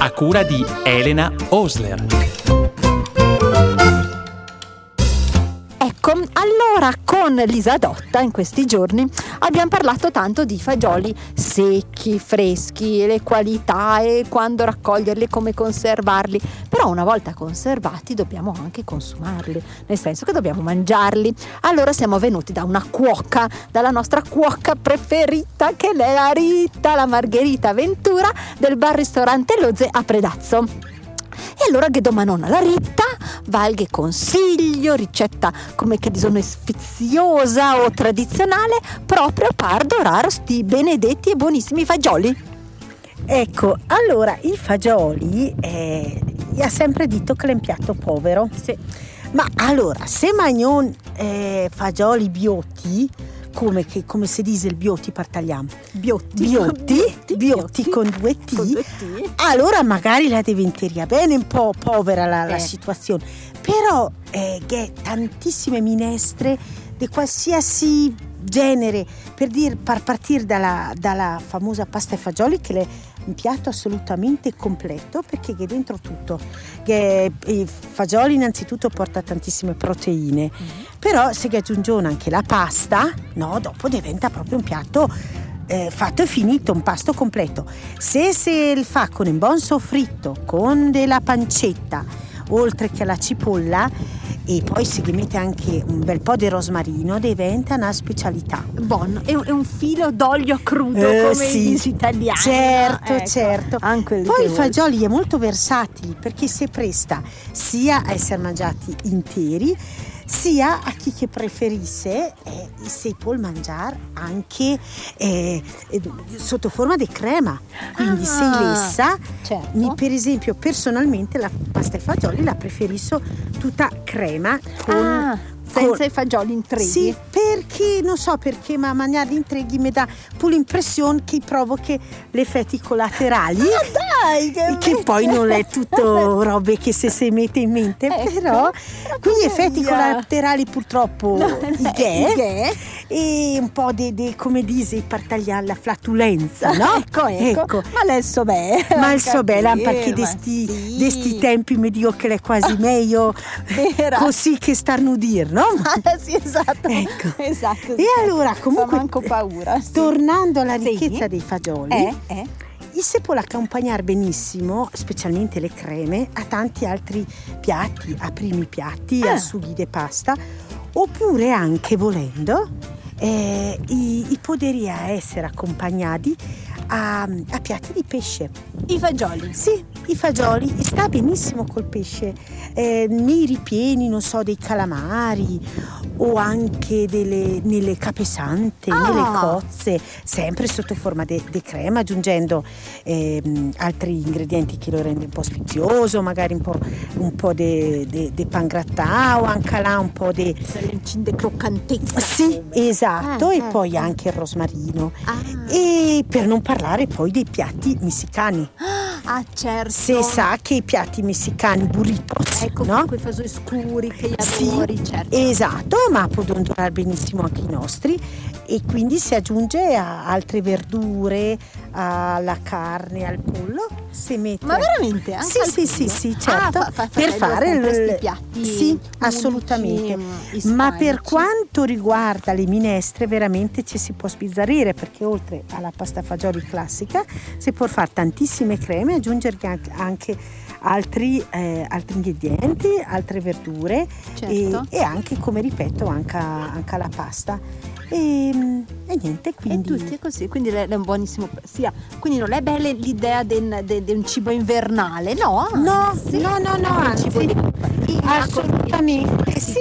a cura di Elena Osler. Ecco, allora con Lisa Dotta in questi giorni abbiamo parlato tanto di fagioli secchi, freschi, le qualità e quando raccoglierli, come conservarli. Però una volta conservati dobbiamo anche consumarli, nel senso che dobbiamo mangiarli. Allora siamo venuti da una cuoca, dalla nostra cuoca preferita che è la Rita, la Margherita Ventura del bar ristorante Lozze a Predazzo. E allora che domanona la Ritta, valghe consiglio, ricetta come che bisogna sfiziosa o tradizionale, proprio per dorare sti benedetti e buonissimi fagioli. Ecco, allora i fagioli eh, ha sempre detto che è un piatto povero. Sì. Ma allora, se magnon eh, fagioli bioti, come, che, come si dice il bioti partagliamo? Biotti. Biotti, biotti con due T, Con due T. allora magari la diventeria bene un po' povera la, la Eh. situazione. Però eh, che tantissime minestre di qualsiasi genere, per dire, par partire dalla, dalla famosa pasta e fagioli che è un piatto assolutamente completo perché che dentro tutto. I fagioli innanzitutto porta tantissime proteine, però se aggiungiamo anche la pasta, no, dopo diventa proprio un piatto eh, fatto e finito, un pasto completo. Se si fa con un buon soffritto, con della pancetta, oltre che la cipolla, e poi si gli mette anche un bel po' di rosmarino, diventa una specialità. Buono, è un, è un filo d'olio crudo Eh, come sì. gli italiani. Certo, Ecco, certo. Anche il Poi il devo- fagioli è molto versatile perché si presta sia a essere mangiati interi, sia a chi che preferisse eh, si può mangiare anche eh, sotto forma di crema. Quindi se Ah, lessa, certo. mi, per esempio personalmente la pasta e fagioli la preferisco tutta crema con... Ah, senza con- i fagioli in treghi. sì, perché non so perché, ma mangiare in treghi mi dà pure l'impressione che provochi gli effetti collaterali. Dai, che, Che poi non è tutto robe che se si mette in mente, Ecco, però quindi effetti collaterali purtroppo i che Che? E un po' di, come dice i partagliani, la flatulenza, no? Ecco, ecco, Ma adesso beh. Ma il so capire, perché ma desti, sì. desti tempi mi dico che è quasi meglio Vera. così che starnudir, no? Ah, sì, esatto. Ecco. Esatto. E allora Fa comunque manco paura. sì. tornando alla ricchezza dei fagioli, Eh, eh. il se può accompagnare benissimo, specialmente le creme, a tanti altri piatti, a primi piatti, Ah. a sughi di pasta, oppure anche volendo, eh, i, i poderià essere accompagnati a, a piatti di pesce. I fagioli. Sì, i fagioli sta benissimo col pesce, eh, nei ripieni, non so, dei calamari o anche delle, nelle capesante, Ah. nelle cozze, sempre sotto forma di crema, aggiungendo ehm, altri ingredienti che lo rendono un po' sfizioso, magari un po', un po' di pangrattà o anche là un po' di... Incinde croccantezza. Sì, esatto, Ah, e ah, poi ah. anche il rosmarino. Ah. E per non parlare poi dei piatti messicani. Ah, certo. Si sa che i piatti messicani burritos, Ecco, no? quei fagioli scuri che gli Sì, adori, certo. esatto, ma possono durare benissimo anche i nostri e quindi si aggiunge a altre verdure, alla carne, al pollo, si mette Ma veramente? Anche Sì, sì, sì, sì, Ah, certo, fa- fa- per fare il- questi piatti Sì, assolutamente. Ma per quanto riguarda le minestre, veramente ci si può sbizzarrire perché oltre alla pasta fagioli classica si può fare tantissime creme, aggiungere anche- anche altri, eh, altri ingredienti, altre verdure Certo. e, e anche, come ripeto, anche, anche la pasta. E, e niente, E quindi... tutti è così, quindi è un buonissimo. Sia, quindi non è bella l'idea di un cibo invernale, no? No, anzi, no, no, no, cibo anzi, di compagnia, assolutamente. Sì, sì,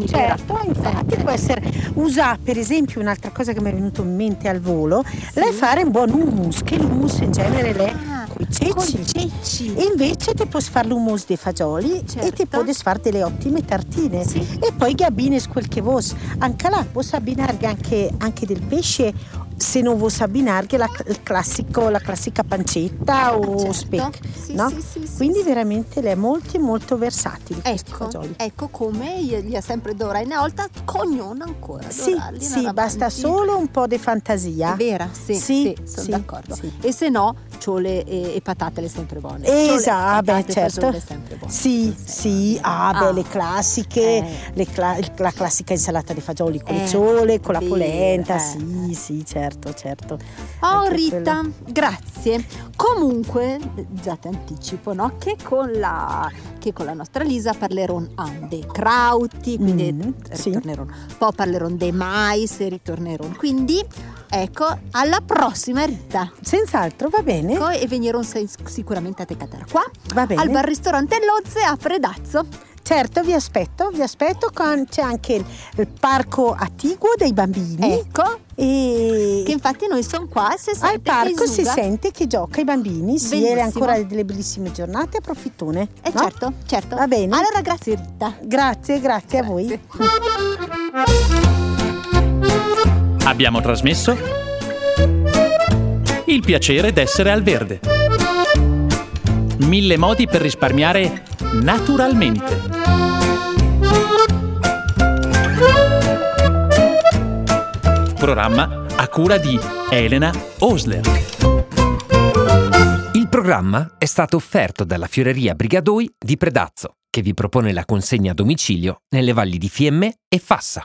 sì, certo, infatti eh, può essere usare per esempio un'altra cosa che mi è venuta in mente al volo, è fare un buon hummus, che l'hummus in genere è Ah. Con i ceci. Con i ceci. E invece ti puoi fare l'humus dei fagioli e ti Certo. puoi fare delle ottime tartine. Sì. E poi gabines quel che vuoi. Anche là puoi abbinare anche, anche del pesce se non vuoi abbinare la, il classico, la classica pancetta o Certo. speck. Sì, no? sì, sì, Quindi veramente le è molto molto versatile Ecco, ecco come gli ha sempre Dora una volta cognon ancora. Sì, sì, basta solo un po' di fantasia. È vera, sì, Sì, sono d'accordo. E se no, ciole e, e patate le sempre buone. Esatto, patate, certo. sempre buone. Sì, sì, ah, beh, Ah. le classiche, Eh. le cla- la classica insalata di fagioli con Eh, le ciole, con la polenta, eh. sì, sì, certo, certo. Oh Anche Rita, quello. grazie. Comunque, già ti anticipo, no? Che con la, che con la nostra Lisa parlerò dei crauti, quindi Mm, sì. ritornerò. Poi parlerò dei mais e ritornerò. Quindi, ecco, alla prossima Rita. Senz'altro, va bene, Ecco, e venirò se- sicuramente a te catara qua. va bene. Al bar ristorante Lozze a Predazzo. Certo, vi aspetto, vi aspetto, con- c'è anche il, il parco attiguo dei bambini Ecco, e che infatti noi siamo qua se al parco si sente che gioca i bambini, sì, Bellissimo. ancora delle bellissime giornate, approfittone. Eh no? certo, certo. Va bene. Allora grazie Rita. Grazie, grazie a voi. Abbiamo trasmesso Il piacere d'essere al verde. Mille modi per risparmiare naturalmente. Programma a cura di Elena Osler. Il programma è stato offerto dalla Fioreria Brigadoi di Predazzo, che vi propone la consegna a domicilio nelle valli di Fiemme e Fassa.